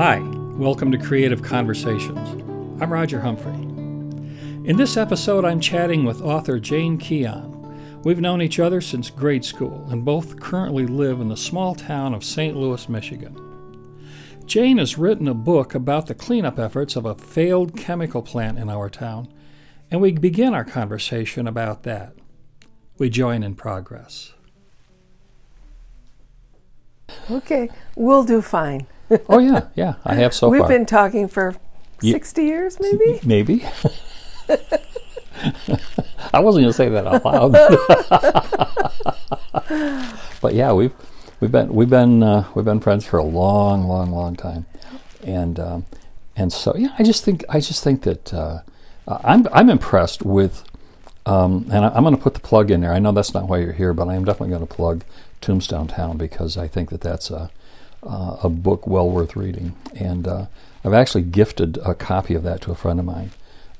Hi, welcome to Creative Conversations. I'm Roger Humphrey. In this episode, I'm chatting with author Jane Keon. We've known each other since grade school and both currently live in the small town of St. Louis, Michigan. Jane has written a book about the cleanup efforts of a failed chemical plant in our town, and we begin our conversation about that. We join in progress. Okay, we'll do fine. oh yeah, yeah, I have so We've far. been talking for 60 years, maybe? Maybe. I wasn't going to say that out loud. but yeah, we've we've been we've been uh, we've been friends for a long, long, long time, and um, and so yeah, I just think I just think that uh, I'm I'm impressed with, um, and I, am going to put the plug in there. I know that's not why you're here, but I am definitely going to plug Tombstone Town because I think that that's a uh, a book well worth reading. And uh, I've actually gifted a copy of that to a friend of mine.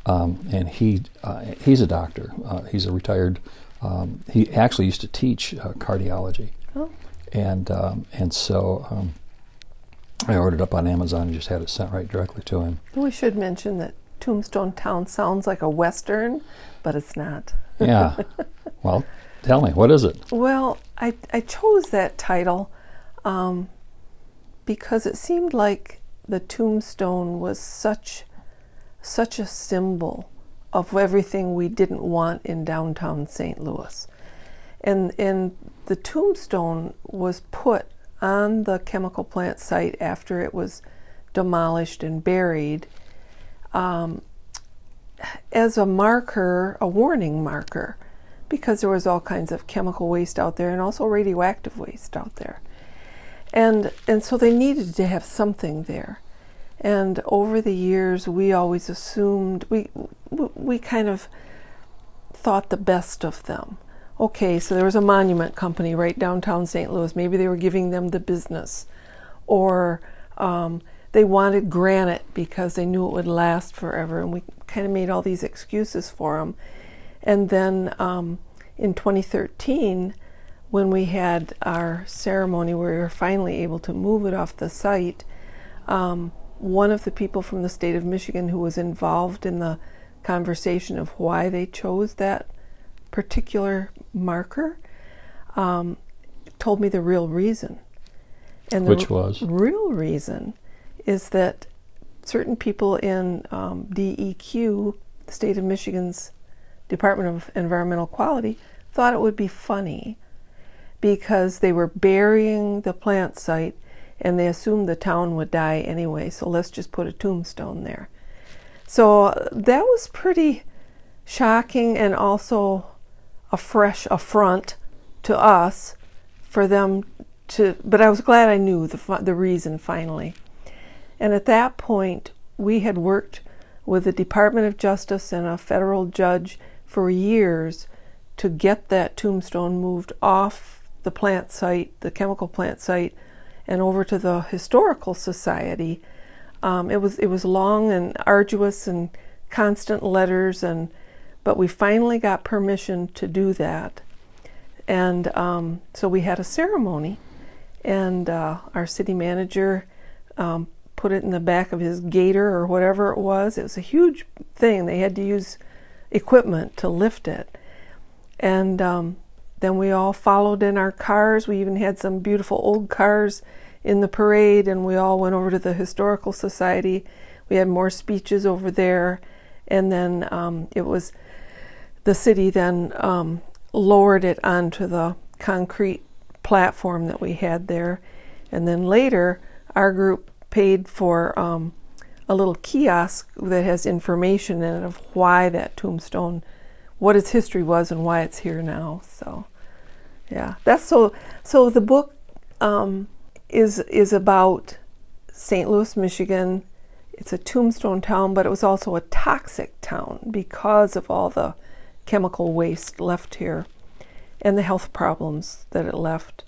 Um, and he uh, he's a doctor. Uh, he's a retired. Um, he actually used to teach cardiology. Oh. And um, and so um, I ordered up on Amazon and just had it sent right directly to him. We should mention that Tombstone Town sounds like a western, but it's not. yeah. Well, tell me, what is it? Well, I I chose that title um, because it seemed like the tombstone was such such a symbol of everything we didn't want in downtown St. Louis. And and the tombstone was put on the chemical plant site after it was demolished and buried um, as a marker, a warning marker, because there was all kinds of chemical waste out there and also radioactive waste out there. And and so they needed to have something there. And over the years we always assumed we we kind of thought the best of them okay so there was a monument company right downtown st louis. Maybe they were giving them the business. Or um, they wanted granite because they knew it would last forever and we kind of made all these excuses for them and then um, in 2013 when we had our ceremony where we were finally able to move it off the site, um, one of the people from the state of Michigan who was involved in the conversation of why they chose that particular marker um, told me the real reason. And the Which was? real reason is that certain people in um, DEQ, the state of Michigan's Department of Environmental Quality, thought it would be funny because they were burying the plant site and they assumed the town would die anyway, so let's just put a tombstone there. So that was pretty shocking and also a fresh affront to us for them to, but I was glad I knew the, the reason finally. And at that point, we had worked with the Department of Justice and a federal judge for years to get that tombstone moved off the plant site, the chemical plant site, and over to the historical society. Um, it was it was long and arduous and constant letters and but we finally got permission to do that, and um, so we had a ceremony, and uh, our city manager um, put it in the back of his gator or whatever it was. It was a huge thing. They had to use equipment to lift it, and um, then we all followed in our cars. We even had some beautiful old cars in the parade, and we all went over to the Historical Society. We had more speeches over there, and then um, it was the city then um, lowered it onto the concrete platform that we had there. And then later, our group paid for um, a little kiosk that has information in it of why that tombstone, what its history was, and why it's here now. So yeah that's so so the book um, is is about st louis michigan it's a tombstone town but it was also a toxic town because of all the chemical waste left here and the health problems that it left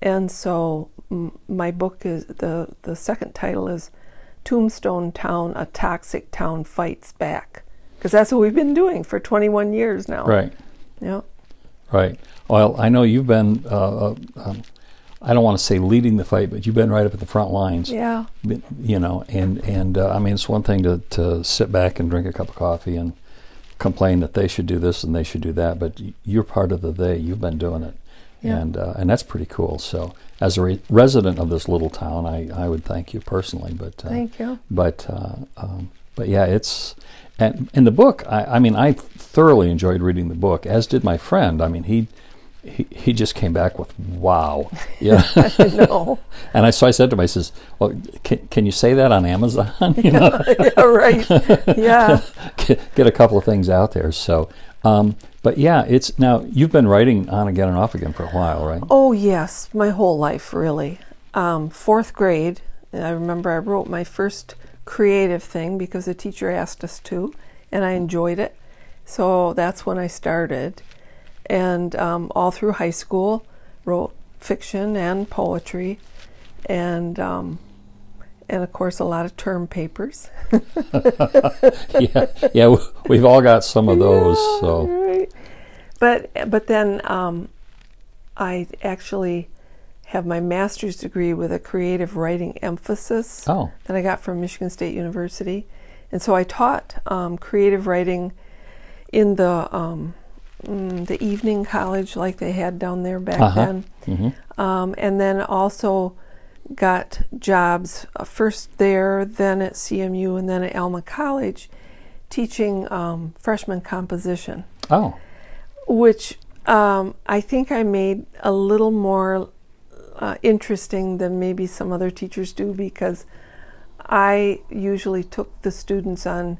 and so m- my book is the the second title is tombstone town a toxic town fights back because that's what we've been doing for 21 years now. Right. Yeah. Right. Well, I know you've been. Uh, uh, um, I don't want to say leading the fight, but you've been right up at the front lines. Yeah. You know, and and uh, I mean, it's one thing to to sit back and drink a cup of coffee and complain that they should do this and they should do that, but you're part of the they. You've been doing it, Yeah. and uh, and that's pretty cool. So, as a re- resident of this little town, I, I would thank you personally. But uh, Thank you. but uh, um, but yeah, it's and in the book. I, I mean, I thoroughly enjoyed reading the book, as did my friend. I mean, he he, he just came back with wow, yeah. no. and I so I said to him, I says, well, can, can you say that on Amazon? you know, yeah, right. Yeah. get, get a couple of things out there. So, um, but yeah, it's now you've been writing on again and off again for a while, right? Oh, yes, my whole life, really. Um, fourth grade, I remember I wrote my first creative thing because the teacher asked us to, and I enjoyed it. So that's when I started. And um, all through high school, wrote fiction and poetry, and um, and of course a lot of term papers. yeah, yeah, we've all got some of those. Yeah, So, right. But but then um, I actually have my master's degree with a creative writing emphasis oh, that I got from Michigan State University, and so I taught um, creative writing in the um, mm, the evening college like they had down there back Uh-huh. then, hmm um, and then also got jobs uh, first there, then at CMU, and then at Alma College, teaching um, freshman composition. Oh, which um, I think I made a little more uh, interesting than maybe some other teachers do because I usually took the students on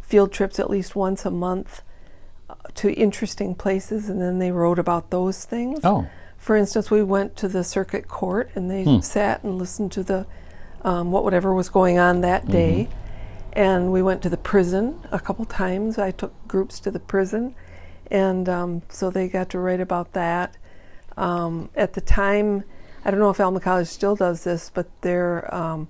field trips at least once a month to interesting places and then they wrote about those things. oh, For instance, we went to the circuit court and they Hmm. sat and listened to the um, what whatever was going on that day. And we went to the prison a couple times. I took groups to the prison, and um, so they got to write about that. Um, at the time, I don't know if Alma College still does this, but they're um,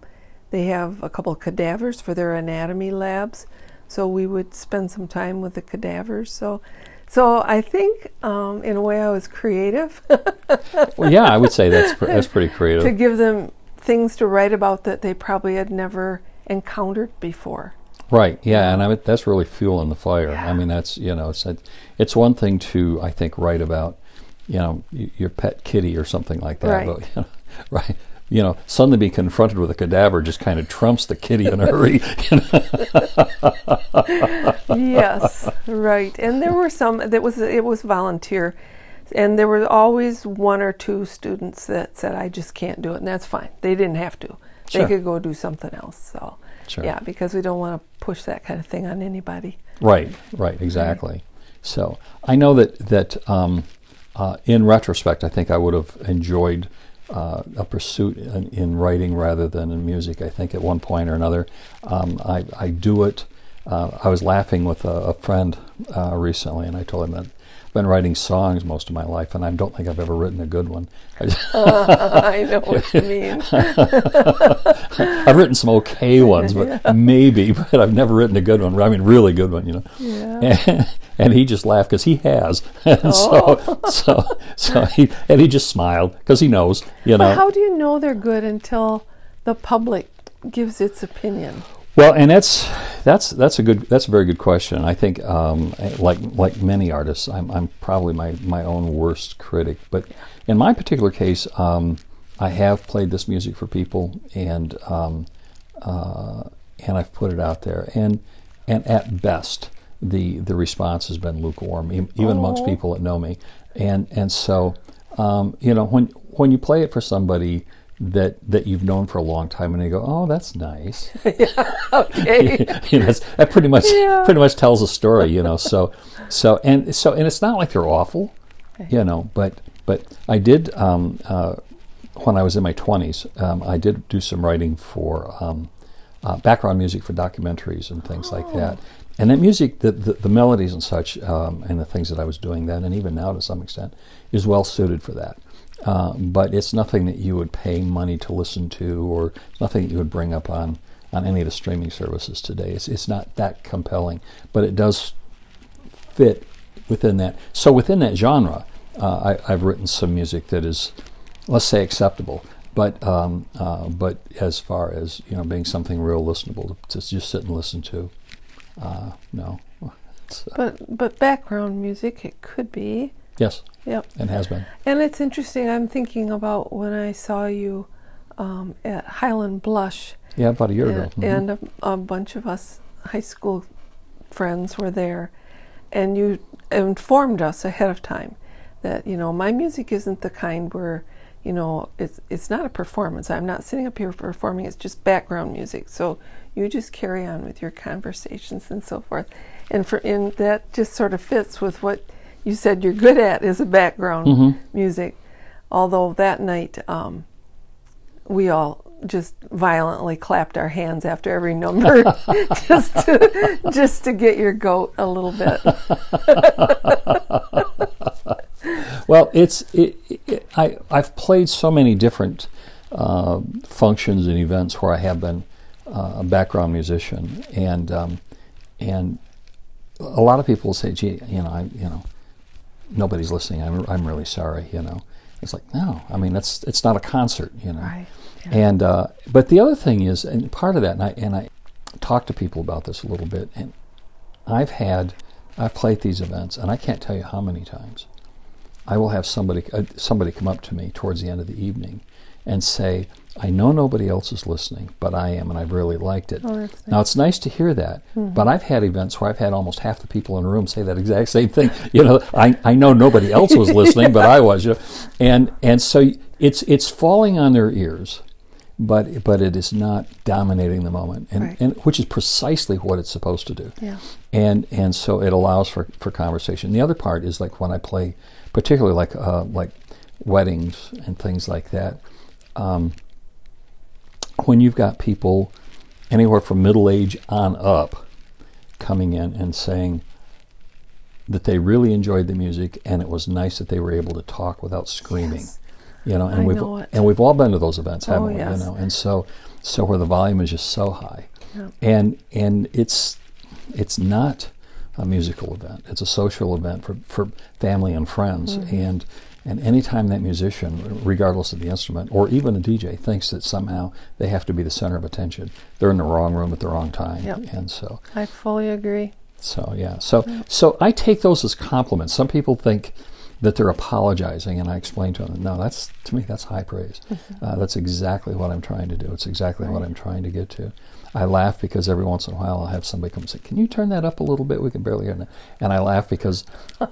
they have a couple of cadavers for their anatomy labs. So we would spend some time with the cadavers. So, so I think um, in a way I was creative well, yeah, I would say that's pr- that's pretty creative to give them things to write about that they probably had never encountered before. Right. Yeah, and I mean, that's really fueling the fire. I mean, that's you know, it's it's one thing to I think write about, you know, y- your pet kitty or something like that. Right. But, you know, right. You know, suddenly being confronted with a cadaver just kind of trumps the kitty in a hurry. yes, right. And there were some that was it was volunteer, and there were always one or two students that said, "I just can't do it," and that's fine. They didn't have to. Sure. They could go do something else. So, Sure. yeah, because we don't want to push that kind of thing on anybody. Right, right, exactly. So I know that that um, uh, in retrospect, I think I would have enjoyed uh, a pursuit in, in writing rather than in music. I think at one point or another, um, I, I do it. Uh, I was laughing with a, a friend uh, recently, and I told him that been writing songs most of my life, and I don't think I've ever written a good one. I I know what you mean. I've written some okay ones, but maybe, but I've never written a good one. I mean, really good one, you know. Yeah. and he just laughed because he has, and so oh. so so he and he just smiled because he knows, you know. But how do you know they're good until the public gives its opinion? Well, and that's that's that's a good that's a very good question. I think um, like like many artists, I'm I'm probably my my own worst critic. But in my particular case, um, I have played this music for people, and um, uh, and I've put it out there, and and at best, the the response has been lukewarm, even amongst people that know me, and and so um, you know when when you play it for somebody that that you've known for a long time, and they go, oh, that's nice Okay. you know, that's, that pretty much Yeah. pretty much tells a story, you know. So so and so and it's not like they're awful, you know. But but I did um, uh, when I was in my twenties. Um, I did do some writing for um, uh, background music for documentaries and things like that. And that music, the, the, the melodies and such, um, and the things that I was doing then, and even now to some extent, is well suited for that. Uh, but it's nothing that you would pay money to listen to, or nothing that you would bring up on on any of the streaming services today. It's it's not that compelling, but it does fit within that. So within that genre, uh, I, I've written some music that is, let's say, acceptable. But um, uh, but as far as you know, being something real listenable to, to just sit and listen to, uh, no. Uh, But but background music, it could be. Yes, Yep. and has been. And it's interesting. I'm thinking about when I saw you um, at Highland Blush, Yeah, about a year and, ago. Mhm. and a, a bunch of us high school friends were there, and you informed us ahead of time that you know my music isn't the kind where you know it's it's not a performance. I'm not sitting up here performing. It's just background music. So you just carry on with your conversations and so forth, and for and that just sort of fits with what you said you're good at is a background Mhm. music. Although that night um, we all just violently clapped our hands after every number just to just to get your goat a little bit. Well, it's it, it, I I've played so many different uh, functions and events where I have been uh, a background musician, and um, and a lot of people say, "Gee, you know, I you know, nobody's listening. I'm I'm really sorry." You know, it's like no, I mean that's it's not a concert. You know, Right. and uh, but the other thing is, and part of that, and I and I talk to people about this a little bit, and I've had I've played these events, and I can't tell you how many times I will have somebody uh, somebody come up to me towards the end of the evening and say, "I know nobody else is listening, but I am, and I've really liked it." Oh, that's Now it's nice to hear that, but I've had events where I've had almost half the people in the room say that exact same thing. You know, I, I know nobody else was listening, but I was. You know, and and so it's it's falling on their ears, but but it is not dominating the moment, and, Right. and which is precisely what it's supposed to do Yeah. and and so it allows for, for conversation. The other part is like when I play, particularly like uh, like weddings and things like that. Um, when you've got people anywhere from middle age on up coming in and saying that they really enjoyed the music and it was nice that they were able to talk without screaming. Yes. You know, and I we've know and we've all been to those events, Oh, haven't we? yes. You know, and so so where the volume is just so high, Yeah. and and it's it's not a musical event. It's a social event for, for family and friends. Mm-hmm. And and anytime that musician, regardless of the instrument, or even a DJ, thinks that somehow they have to be the center of attention, they're in the wrong room at the wrong time. Yep. And so I fully agree. so yeah. So so I take those as compliments. Some people think that they're apologizing, and I explain to them, no, that's to me that's high praise. Uh, that's exactly what I'm trying to do. It's exactly what I'm trying to get to. I laugh because every once in a while I'll have somebody come and say, "Can you turn that up a little bit? We can barely hear it." And I laugh because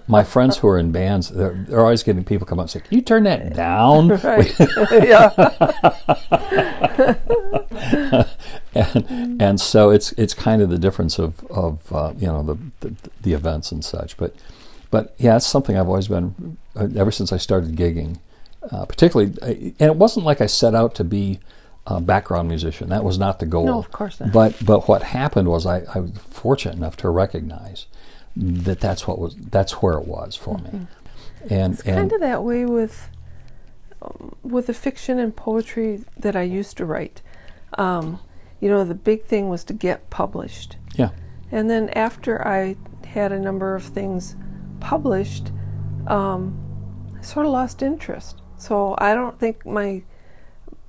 my friends who are in bands, they're, they're always getting people come up and say, "Can you turn that down?" Right. yeah. and and so it's it's kind of the difference of of uh, you know the, the the events and such. But but yeah, it's something I've always been ever since I started gigging, uh, particularly. And it wasn't like I set out to be a background musician. That was not the goal. No, of course not. But but what happened was I, I was fortunate enough to recognize that that's what was that's where it was for me. And Mm-hmm. It's and kind of that way with um, with the fiction and poetry that I used to write. Um, you know, the big thing was to get published. yeah. And then after I had a number of things published, um, I sort of lost interest. So I don't think my,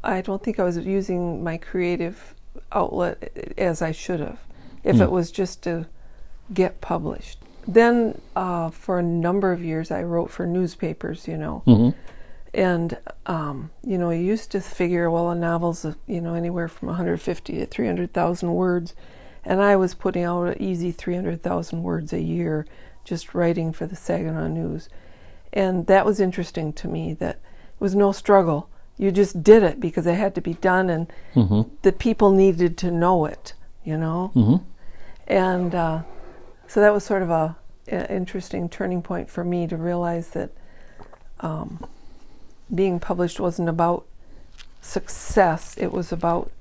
I don't think I was using my creative outlet as I should have, if it was just to get published. Then uh, for a number of years I wrote for newspapers, you know, hmm and um, you know, I used to figure, well, a novel's you know anywhere from 150 to 300,000 words, and I was putting out an easy 300,000 words a year, just writing for the Saginaw News, and that was interesting to me. That it was no struggle. You just did it because it had to be done, and hmm the people needed to know it. You know, hmm and uh, so that was sort of a, a interesting turning point for me to realize that um, being published wasn't about success; it was about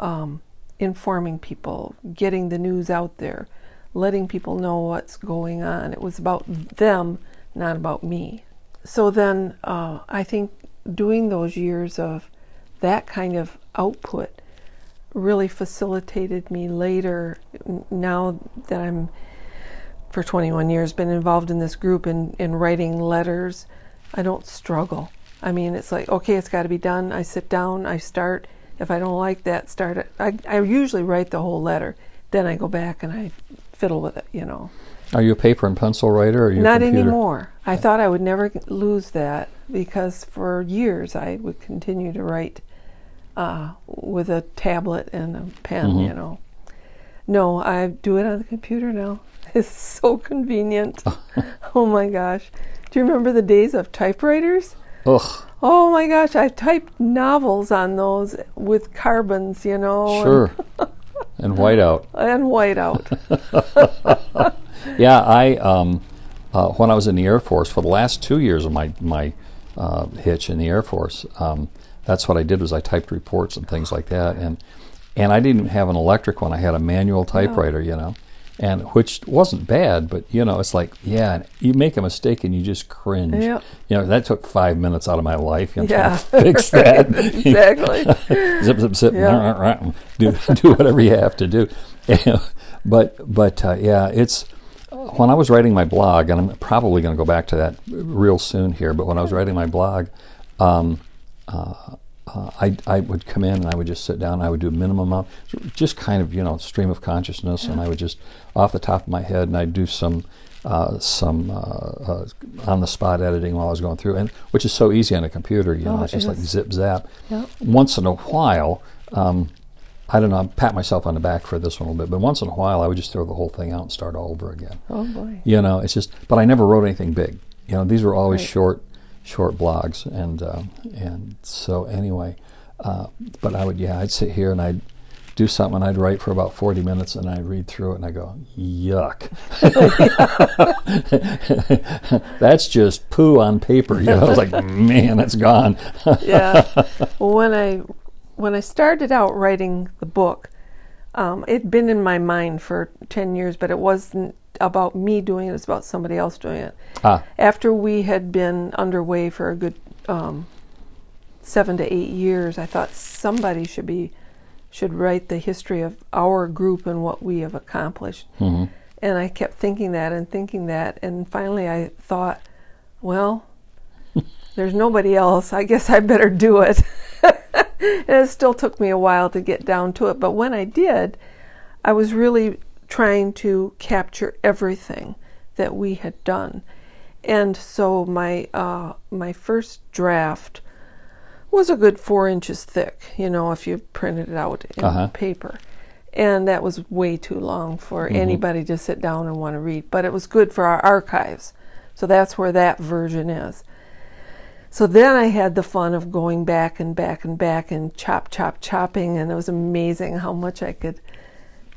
um, informing people, getting the news out there, letting people know what's going on. It was about them, not about me. So then, uh, I think doing those years of that kind of output really facilitated me later. Now that I'm for 21 years been involved in this group in, in writing letters, I don't struggle. I mean, it's like okay, it's got to be done. I sit down, I start. If I don't like that, start it. I, I usually write the whole letter, then I go back and I fiddle with it. You know. Are you a paper and pencil writer or are you Not anymore. I thought I would never lose that because for years I would continue to write uh, with a tablet and a pen, Mhm. you know. No, I do it on the computer now. It's so convenient. oh my gosh. Do you remember the days of typewriters? Ugh, Oh my gosh, I typed novels on those with carbons, you know, sure. and whiteout. and whiteout. Yeah, I um, uh, when I was in the Air Force for the last two years of my my uh, hitch in the Air Force, um, that's what I did was I typed reports and things like that, and and I didn't have an electric one. I had a manual typewriter, you know, and which wasn't bad, but you know, it's like yeah, you make a mistake and you just cringe. Yep. You know, that took five minutes out of my life. You know, Yeah. fix that. exactly. zip zip zip Yeah. do do whatever you have to do but but uh, yeah it's when I was writing my blog and I'm probably going to go back to that real soon here but when I was writing my blog um, uh, uh, I, I would come in and I would just sit down and I would do a minimum amount just kind of you know stream of consciousness and I would just off the top of my head and I'd do some uh, some uh, uh, on the spot editing while I was going through and which is so easy on a computer you know Oh, it's just it like zip zap Yep. once in a while, um, I don't know, I pat myself on the back for this one a little bit, but once in a while I would just throw the whole thing out and start all over again. Oh boy. You know, it's just, but I never wrote anything big. You know, these were always Right. short, short blogs, and um, and so anyway, uh, but I would, yeah, I'd sit here and I'd do something and I'd write for about 40 minutes and I'd read through it and I go, yuck. that's just poo on paper. You know, I was like, man, that's gone. yeah. When I when I started out writing the book, um, it'd been in my mind for ten years, but it wasn't about me doing it. It was about somebody else doing it. ah, After we had been underway for a good um, seven to eight years, I thought somebody should be should write the history of our group and what we have accomplished. hmm And I kept thinking that and thinking that, and finally I thought, well, there's nobody else. I guess I better do it. and it still took me a while to get down to it, but when I did, I was really trying to capture everything that we had done. And so my uh, my first draft was a good four inches thick, you know, if you printed it out in Uh-huh. paper. And that was way too long for Mhm. anybody to sit down and want to read. But it was good for our archives. So that's where that version is. So then I had the fun of going back and back and back and chop, chop, chopping. And it was amazing how much I could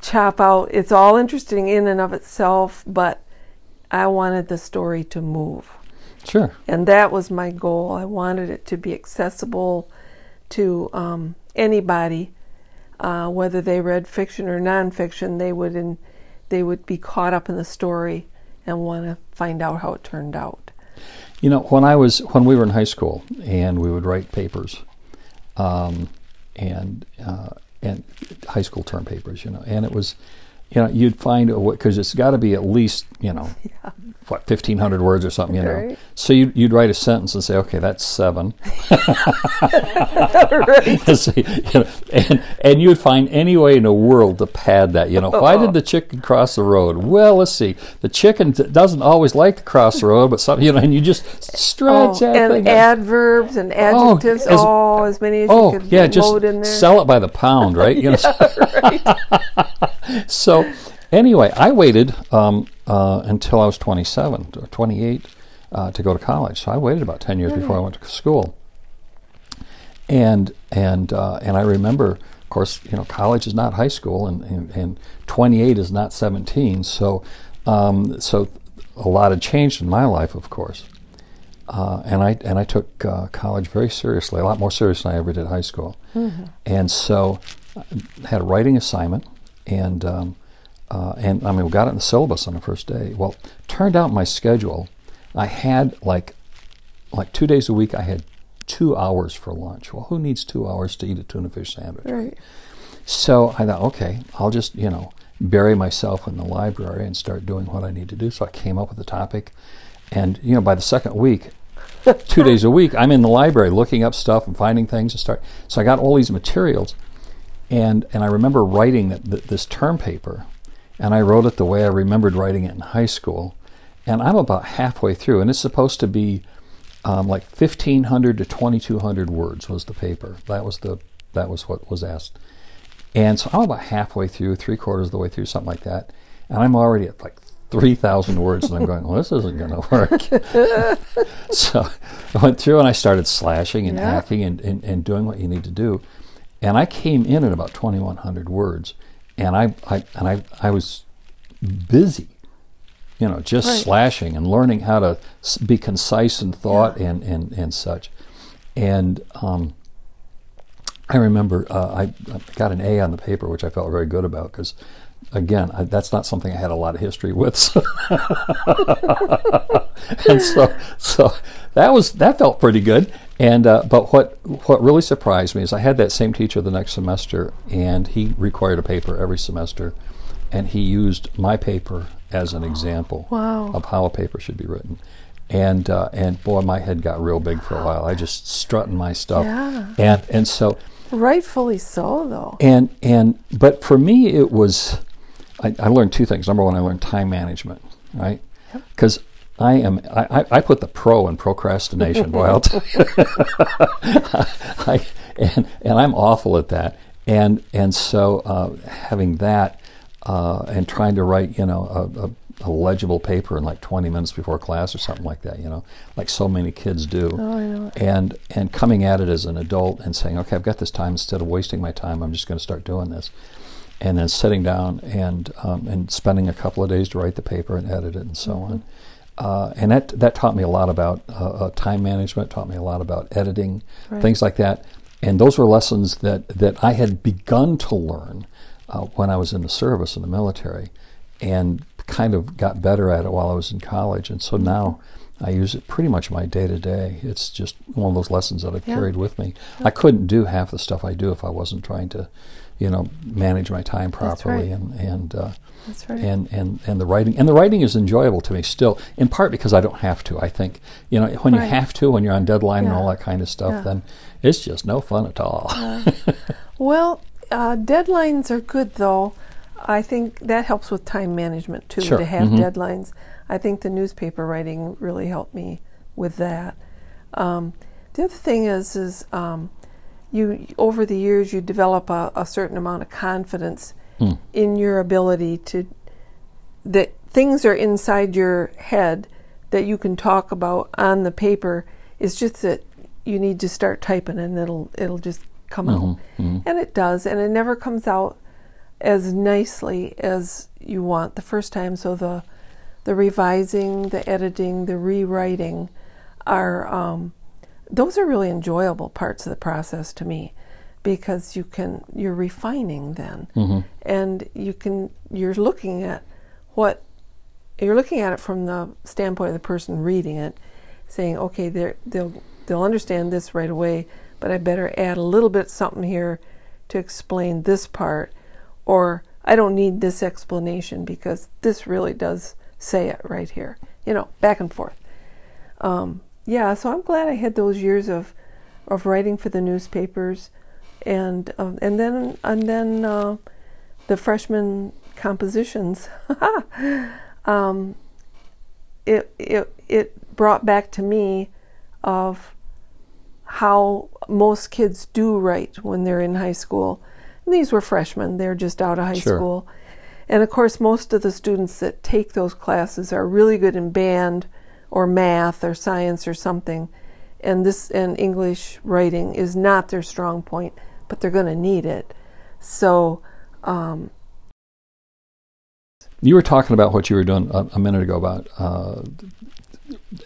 chop out. It's all interesting in and of itself, but I wanted the story to move. Sure. And that was my goal. I wanted it to be accessible to um, anybody, uh, whether they read fiction or nonfiction. They would in, they would be caught up in the story and want to find out how it turned out. You know, when I was when we were in high school and we would write papers, um, and uh, and high school term papers, you know, and it was, you know, you'd find because it's got to be at least you know, what fifteen hundred words or something, you know. So you'd, you'd write a sentence and say, okay, that's seven. right. So, you know, and and you'd find any way in the world to pad that. You know, why did the oh. chicken cross the road? Well, let's see. The chicken doesn't always like to cross the road, but some, you know, and you just stretch Oh, and adverbs and Oh, adjectives, as- oh, as many as Oh you could yeah, just in there. sell it by the pound, right? You know. so anyway, I waited um, uh, until I was 27 or 28 uh, to go to college. So I waited about 10 years before I went to school. And and uh, and I remember, of course, you know, college is not high school, and, and, and 28 is not 17. So um, so a lot had changed in my life, of course. Uh, and I and I took uh, college very seriously, a lot more serious than I ever did high school. And so, I had a writing assignment, and um, uh, and I mean, we got it in the syllabus on the first day. Well, turned out my schedule, I had like like two days a week. I had two hours for lunch. Well, who needs two hours to eat a tuna fish sandwich? right. So I thought, okay, I'll just, you know, bury myself in the library and start doing what I need to do. So I came up with a topic. And, you know, by the second week, two days a week, I'm in the library looking up stuff and finding things to start. So I got all these materials. And, and I remember writing that, th- this term paper. And I wrote it the way I remembered writing it in high school. And I'm about halfway through. And it's supposed to be um, like 1,500 to 2,200 words was the paper. That was the that was what was asked. And so I'm about halfway through, three quarters of the way through, something like that. And I'm already at like 3,000 words, and I'm going, well, this isn't going to work. so I went through and I started slashing and Yeah. hacking and, and, and doing what you need to do. And I came in at about 2,100 words. And I, I, and I, I was busy, you know, just Right. slashing and learning how to be concise in thought and, and, and such. And um, I remember uh, I, I got an A on the paper, which I felt very good about because, again, I, that's not something I had a lot of history with. So and so, so that was that felt pretty good. And uh, but what what really surprised me is I had that same teacher the next semester, and he required a paper every semester, and he used my paper as an example Wow. of how a paper should be written. And uh, and boy, my head got real big for a while. I just strutting my stuff, Yeah. and and so Rightfully so, though. and and but for me it was I, I learned two things number one i learned time management right because i am I, I- put the pro in procrastination boy i'll tell you I, and, and i'm awful at that and and so uh, having that uh, and trying to write you know a, a, a legible paper in like 20 minutes before class or something like that you know like so many kids do Oh, I know. and and coming at it as an adult and saying, okay, I've got this time. Instead of wasting my time, I'm just going to start doing this. And then sitting down and um, and spending a couple of days to write the paper and edit it and so on. Uh, and that that taught me a lot about uh, uh, time management. Taught me a lot about editing, Right. things like that. And those were lessons that that I had begun to learn uh, when I was in the service in the military, and kind of got better at it while I was in college. And so now I use it pretty much my day to day. It's just one of those lessons that I've Yeah. carried with me. I couldn't do half the stuff I do if I wasn't trying to, you know, manage my time properly right. and and. That's right. and, and, and the writing and the writing is enjoyable to me still in part because I don't have to I think you know when you have to when you're on deadline and all that kind of stuff Yeah. then it's just no fun at all Well, uh, deadlines are good, though. I think that helps with time management too. Sure. To have Mhm. deadlines, I think the newspaper writing really helped me with that. Um, the other thing is, is um, you over the years you develop a, a certain amount of confidence Hmm. in your ability to that things are inside your head that you can talk about on the paper. It's just that you need to start typing and it'll it'll just come out. And it does, and it never comes out as nicely as you want the first time. So the the revising, the editing, the rewriting are um, those are really enjoyable parts of the process to me because you can you're refining then. And you can you're looking at what you're looking at it from the standpoint of the person reading it saying okay they'll they'll understand this right away but i better add a little bit something here to explain this part or i don't need this explanation because this really does say it right here. You know back and forth. Um, yeah, so I'm glad I had those years of of writing for the newspapers, and um, and then and then uh, the freshman compositions. um, it it it brought back to me of how most kids do write when they're in high school. And these were freshmen; they're just out of high Sure. school. And of course, most of the students that take those classes are really good in band or math or science or something. And this and English writing is not their strong point, but they're going to need it. So, um, you were talking about what you were doing a, a minute ago about uh,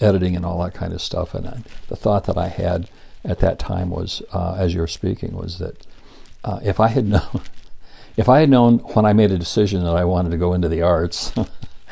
editing and all that kind of stuff and I, the thought that I had at that time was uh, as you were speaking was that uh, if I had known if I had known when I made a decision that I wanted to go into the arts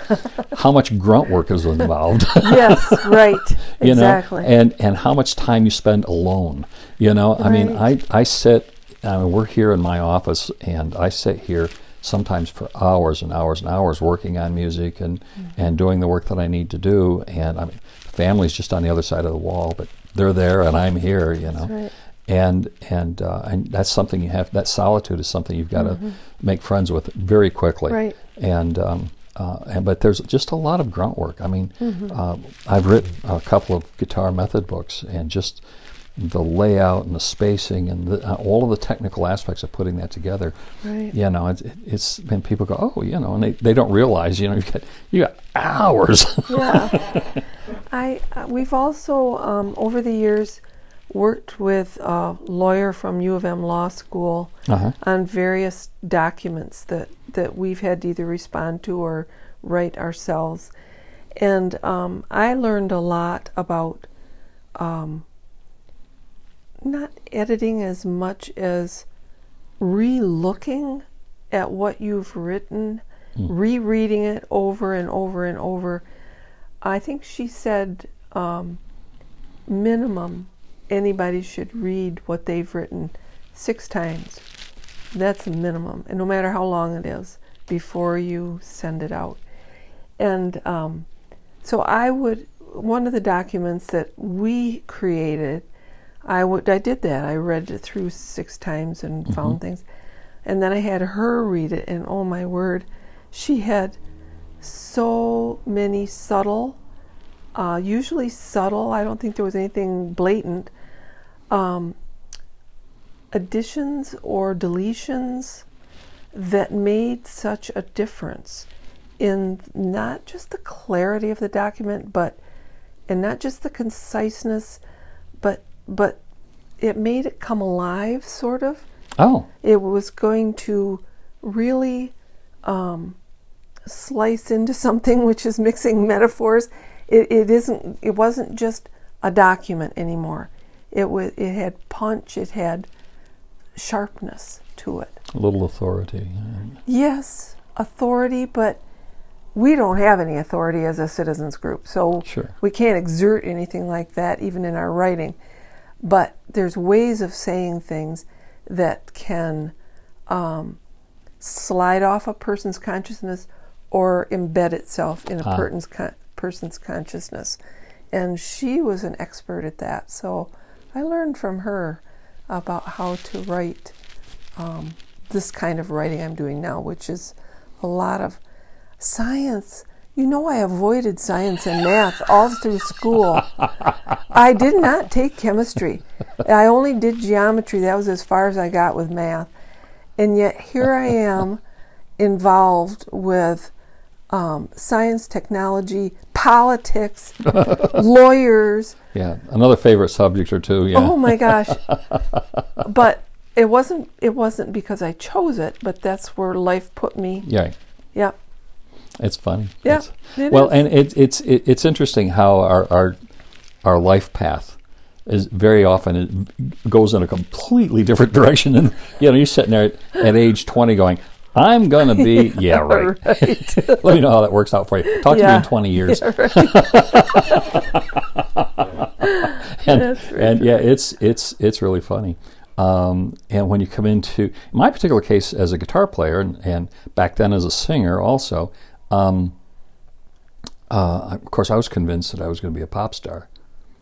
how much grunt work is involved. Yes, right, you exactly. know and and how much time you spend alone you know? I mean i i sit I mean, we're here in my office, and I sit here sometimes for hours and hours and hours working on music and Mm-hmm. and doing the work that I need to do. And I mean, family's just on the other side of the wall, but they're there, and I'm here. You know, right. and and uh, and that's something you have. That solitude is something you've got to make friends with very quickly. Mm-hmm. Right. And um, uh, and but there's just a lot of grunt work. I mean, Mm-hmm. uh, I've written a couple of guitar method books, and just the layout and the spacing and the, uh, all of the technical aspects of putting that together. Right. You know, it's, it's and people go, oh, you know, and they, they don't realize, you know, you got you got hours. yeah. I uh, we've also um, over the years worked with a lawyer from U of M Law School uh-huh. on various documents that that we've had to either respond to or write ourselves, and um, I learned a lot about um, not editing as much as re-looking at what you've written, rereading it over and over and over. I think she said um, minimum anybody should read what they've written six times. That's a minimum, and no matter how long it is, before you send it out. And um, so I would one of the documents that we created, I I did that. I read it through six times and found things, and then I had her read it, and oh my word, she had so many subtle, uh, usually subtle. I don't think there was anything blatant. Um, additions or deletions that made such a difference in not just the clarity of the document, but and not just the conciseness, but it made it come alive, sort of. Oh, It was going to really um, slice into something, which is mixing metaphors. It, it isn't. It wasn't just a document anymore. It was. It had punch. It had sharpness to it. a little authority. Yes, authority, but we don't have any authority as a citizens group, so Sure. we can't exert anything like that even in our writing. But there's ways of saying things that can um, slide off a person's consciousness or embed itself in a Ah. person's con- person's consciousness. And she was an expert at that. So I learned from her about how to write um, this kind of writing I'm doing now, which is a lot of science. You know, I avoided science and math all through school. I did not take chemistry. I only did geometry. That was as far as I got with math. And yet, here I am involved with um, science, technology, politics, lawyers. Yeah, another favorite subject or two. Yeah. Oh my gosh. but it wasn't it wasn't because I chose it, but that's where life put me. Yeah, Yep. It's funny. Yeah, It's- it well, is. and it, it's it, it's interesting how our, our our life path is very often it goes in a completely different direction. And you know, you're sitting there at, at age 20 going, "I'm going to be yeah right." right. Let me know how that works out for you. Talk to me in 20 years. Yeah, right. and, and yeah, it's it's it's really funny. Um, and when you come into in my particular case as a guitar player, and, and back then as a singer also, um, uh, of course I was convinced that I was going to be a pop star.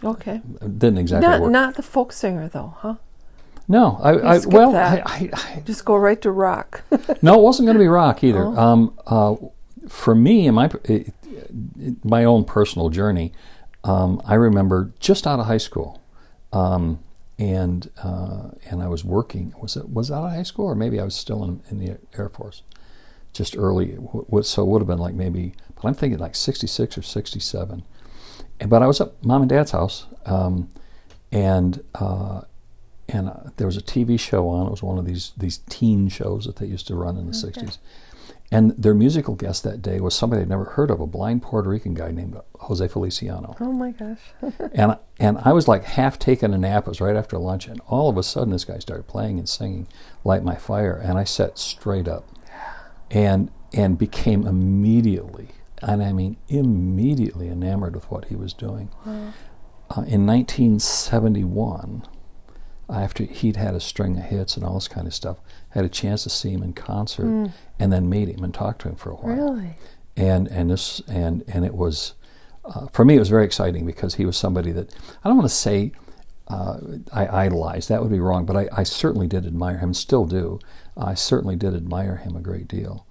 Okay. It didn't exactly Not work. not the folk singer though, huh? no, I, I well, that. I, I, Just go right to rock. no, it wasn't going to be rock either. Oh. Um, uh, for me, in my it, it- my own personal journey, um, I remember just out of high school, um, and uh, and I was working. Was it was out of high school, or maybe I was still in, in the Air Force, just early. So it would have been like maybe, but I'm thinking like '66 or '67. And but I was at mom and dad's house, um, and uh, and uh, there was a TV show on. It was one of these these teen shows that they used to run in the '60s. And their musical guest that day was somebody I'd never heard of, a blind Puerto Rican guy named Jose Feliciano. oh my gosh. And and I was like half taking a nap. It was right after lunch, and all of a sudden this guy started playing and singing "Light My Fire," and I sat straight up, and and became immediately, and I mean immediately enamored with what he was doing. Uh, in 1971, after he'd had a string of hits and all this kind of stuff, had a chance to see him in concert and then meet him and talk to him for a while. Really? And and this and and it was uh, for me it was very exciting because he was somebody that I don't want to say uh, I idolized that would be wrong, but I, I certainly did admire him, still do. I certainly did admire him a great deal,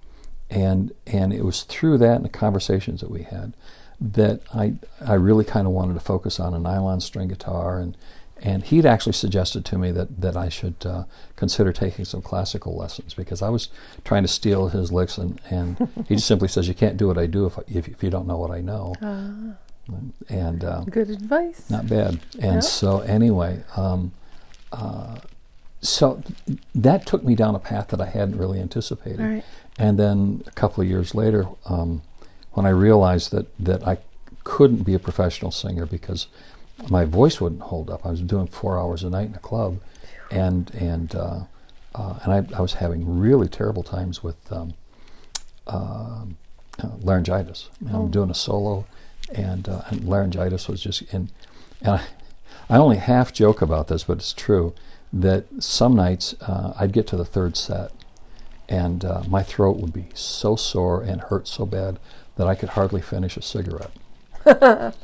and and it was through that and the conversations that we had that I I really kind of wanted to focus on a nylon string guitar. And and he'd actually suggested to me that that I should uh, consider taking some classical lessons because I was trying to steal his licks and, and he just simply says you can't do what I do if if, if you don't know what I know. Uh, and uh, good advice. not bad. And Yeah. so anyway um, uh, so that took me down a path that I hadn't really anticipated right. and then a couple of years later, um, when I realized that, that I couldn't be a professional singer because my voice wouldn't hold up, I was doing four hours a night in a club, and and uh, uh, and I, I was having really terrible times with um, um uh, laryngitis. Oh. I'm doing a solo, and, uh, and laryngitis was just in. And I, I only half joke about this, but it's true that some nights uh, I'd get to the third set, and uh, my throat would be so sore and hurt so bad that I could hardly finish a cigarette.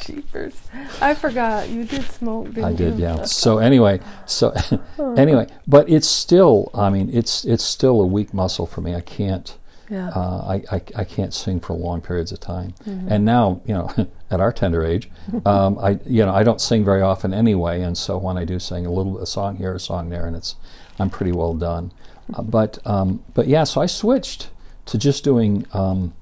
Jeepers. I forgot. You did smoke, didn't I did, you? yeah. So anyway, so anyway, but it's still, I mean, it's it's still a weak muscle for me. I can't, Yeah. uh, I, I I can't sing for long periods of time. Mm-hmm. And now, you know, at our tender age, um, I you know I don't sing very often anyway, and so when I do sing a little a song here, a song there, and it's I'm pretty well done. Uh, but um, but yeah, so I switched to just doing um,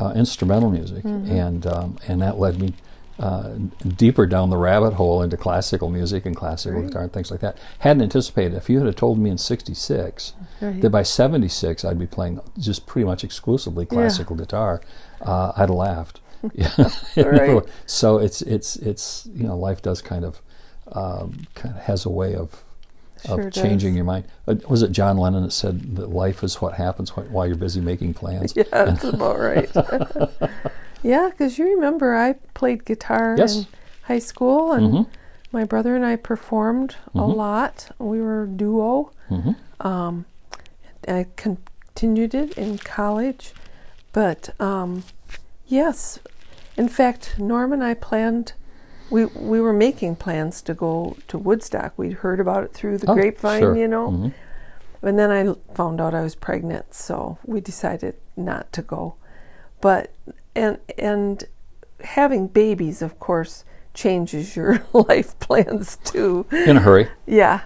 uh, instrumental music, Mm-hmm. and um, and that led me uh, deeper down the rabbit hole into classical music and classical Right. guitar and things like that. Hadn't anticipated. If you had told me in '66 Right. that by '76 I'd be playing just pretty much exclusively classical guitar, uh, I'd have laughed. Yeah. Right. So it's it's it's you know life does kind of um, kind of has a way of of Sure changing does. your mind. Uh, was it John Lennon that said that life is what happens while you're busy making plans? Yeah, that's about right. Yeah, because you remember I played guitar Yes. in high school, and Mhm. my brother and I performed a Mhm. lot. We were a duo. Mhm. Um, I continued it in college, but um, yes, in fact, Norm and I planned. We we were making plans to go to Woodstock. We'd heard about it through the Oh, grapevine, sure. you know. Mhm. And then I found out I was pregnant, so we decided not to go. But and and having babies, of course, changes your life plans too. In a hurry. Yeah.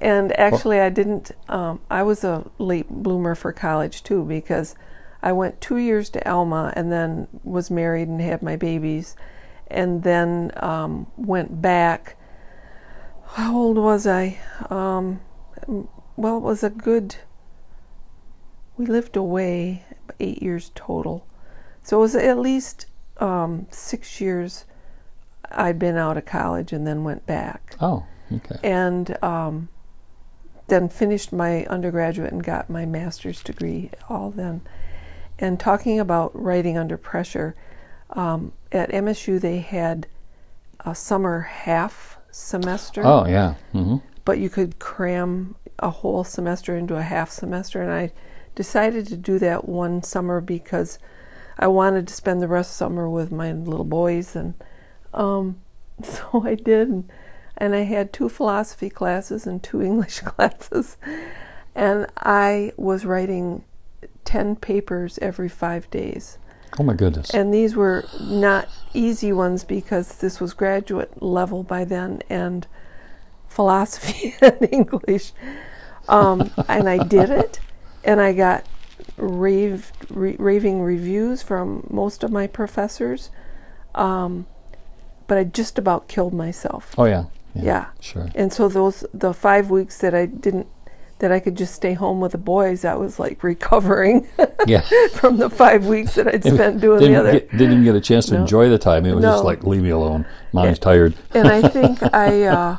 And actually, I didn't. Um, I was a late bloomer for college too because I went two years to Alma and then was married and had my babies, and then um, went back. How old was I? Um, well, it was a good. We lived away eight years total, so it was at least um, six years. I'd been out of college and then went back Oh, okay. and um, then finished my undergraduate and got my master's degree all then. And talking about writing under pressure, um, at MSU they had a summer half semester, Oh, yeah. hmm but you could cram a whole semester into a half semester. And I decided to do that one summer because I wanted to spend the rest of summer with my little boys. And um, so I did. And, and I had two philosophy classes and two English classes. And I was writing 10 papers every five days. Oh, my goodness. And these were not easy ones because this was graduate level by then and philosophy and English. Um, and I did it, and I got rave, re- raving reviews from most of my professors. Um, but I just about killed myself. oh, yeah. Yeah. Sure. And so those the five weeks that I didn't that I could just stay home with the boys, I was like recovering Yeah. from the five weeks that I'd spent doing the other. Get, didn't even get a chance to No. enjoy the time. It was just like, leave me alone. Mom's Yeah. tired. and I think I uh,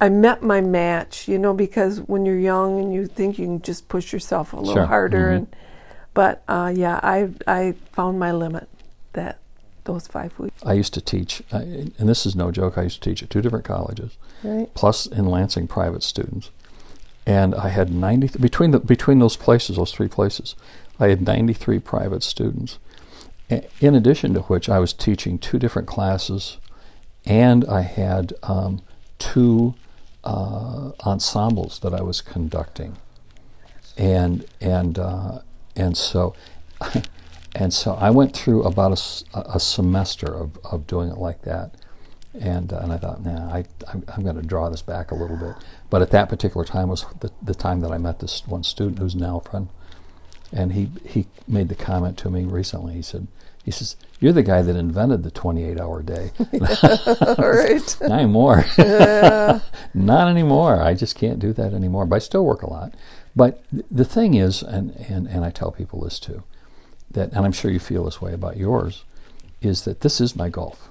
I met my match, you know, because when you're young and you think you can just push yourself a little Sure. harder, Mhm. and but uh, yeah, I I found my limit that those five weeks. I used to teach, uh, and this is no joke. I used to teach at two different colleges, Right. plus in Lansing private students, and I had ninety between the between those places, those three places, I had ninety three private students. A- In addition to which, I was teaching two different classes, and I had um, two uh, ensembles that I was conducting, and and uh, and so. And so I went through about a, a semester of, of doing it like that. And, uh, and I thought, nah, I, I'm, I'm going to draw this back a little bit. But at that particular time was the, the time that I met this one student who's now a friend. And he, he made the comment to me recently. He said, he says, you're the guy that invented the 28 hour day. All right. Not anymore. Not anymore. I just can't do that anymore. But I still work a lot. But th- the thing is, and, and, and I tell people this too, that, and I'm sure you feel this way about yours, is that this is my golf.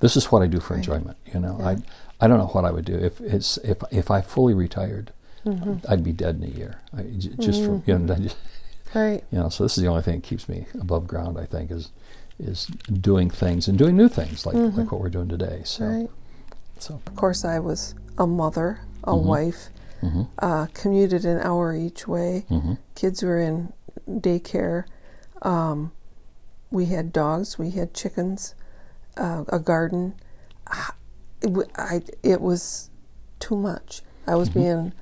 This is what I do for Right. enjoyment. You know, I I don't know what I would do if it's if if I fully retired, mm-hmm. I'd be dead in a year. I, j- just from you know, Right. you know. So this is the only thing that keeps me above ground. I think is is doing things and doing new things like like what we're doing today. So Right. so Of course, I was a mother, a Mm-hmm. wife, uh, commuted an hour each way. Mm-hmm. Kids were in daycare. Um, we had dogs. We had chickens. Uh, a garden. Ah, It, it was too much. I was Mm-hmm. being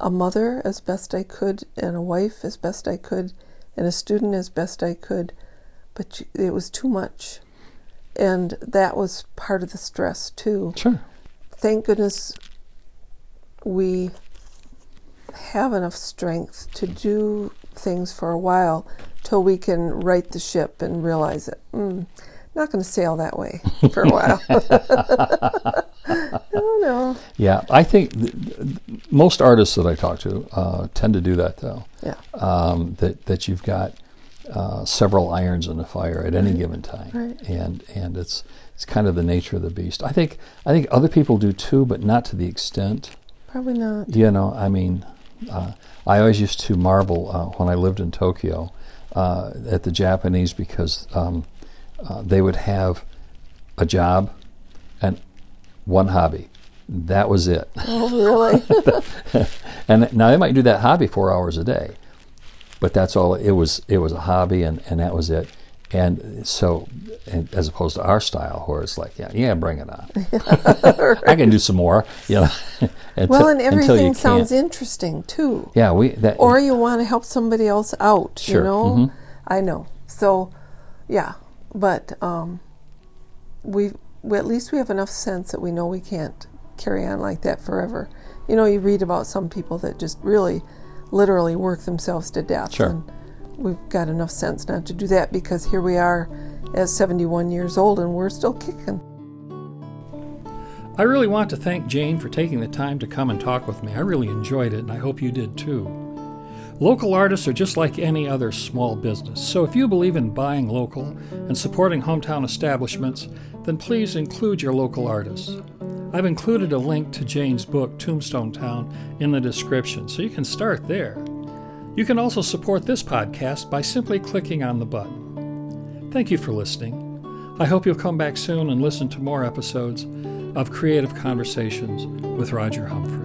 a mother as best I could, and a wife as best I could, and a student as best I could, but it was too much. And that was part of the stress too sure. thank goodness we have enough strength to do things for a while till we can right the ship and realize it. Mm, not going to sail that way for a while. no, no. Yeah, I think th- th- most artists that I talk to uh, tend to do that though. Yeah. um, that that you've got uh, several irons in the fire at any given time, Right. and and it's it's kind of the nature of the beast. I think I think other people do too, but not to the extent. Probably not. You know, I mean, uh, I always used to marvel uh, when I lived in Tokyo uh, at the Japanese because um, uh, they would have a job and one hobby. That was it. Oh, really? And now they might do that hobby four hours a day, but that's all it was. It was a hobby, and, and that was it. And so, and as opposed to our style, where it's like, yeah, yeah, bring it on. I can do some more, you know. until, well, and everything sounds can't. interesting too. Yeah, we that. Or you want to help somebody else out, Sure, you know? mhm. I know. So, yeah. But um, we, we, at least we have enough sense that we know we can't carry on like that forever. You know, you read about some people that just really, literally work themselves to death. Sure. And we've got enough sense not to do that because here we are at 71 years old and we're still kicking. I really want to thank Jane for taking the time to come and talk with me. I really enjoyed it, and I hope you did too. Local artists are just like any other small business, so if you believe in buying local and supporting hometown establishments, then please include your local artists. I've included a link to Jane's book, Tombstone Town, in the description, so you can start there. You can also support this podcast by simply clicking on the button. Thank you for listening. I hope you'll come back soon and listen to more episodes of Creative Conversations with Roger Humphrey.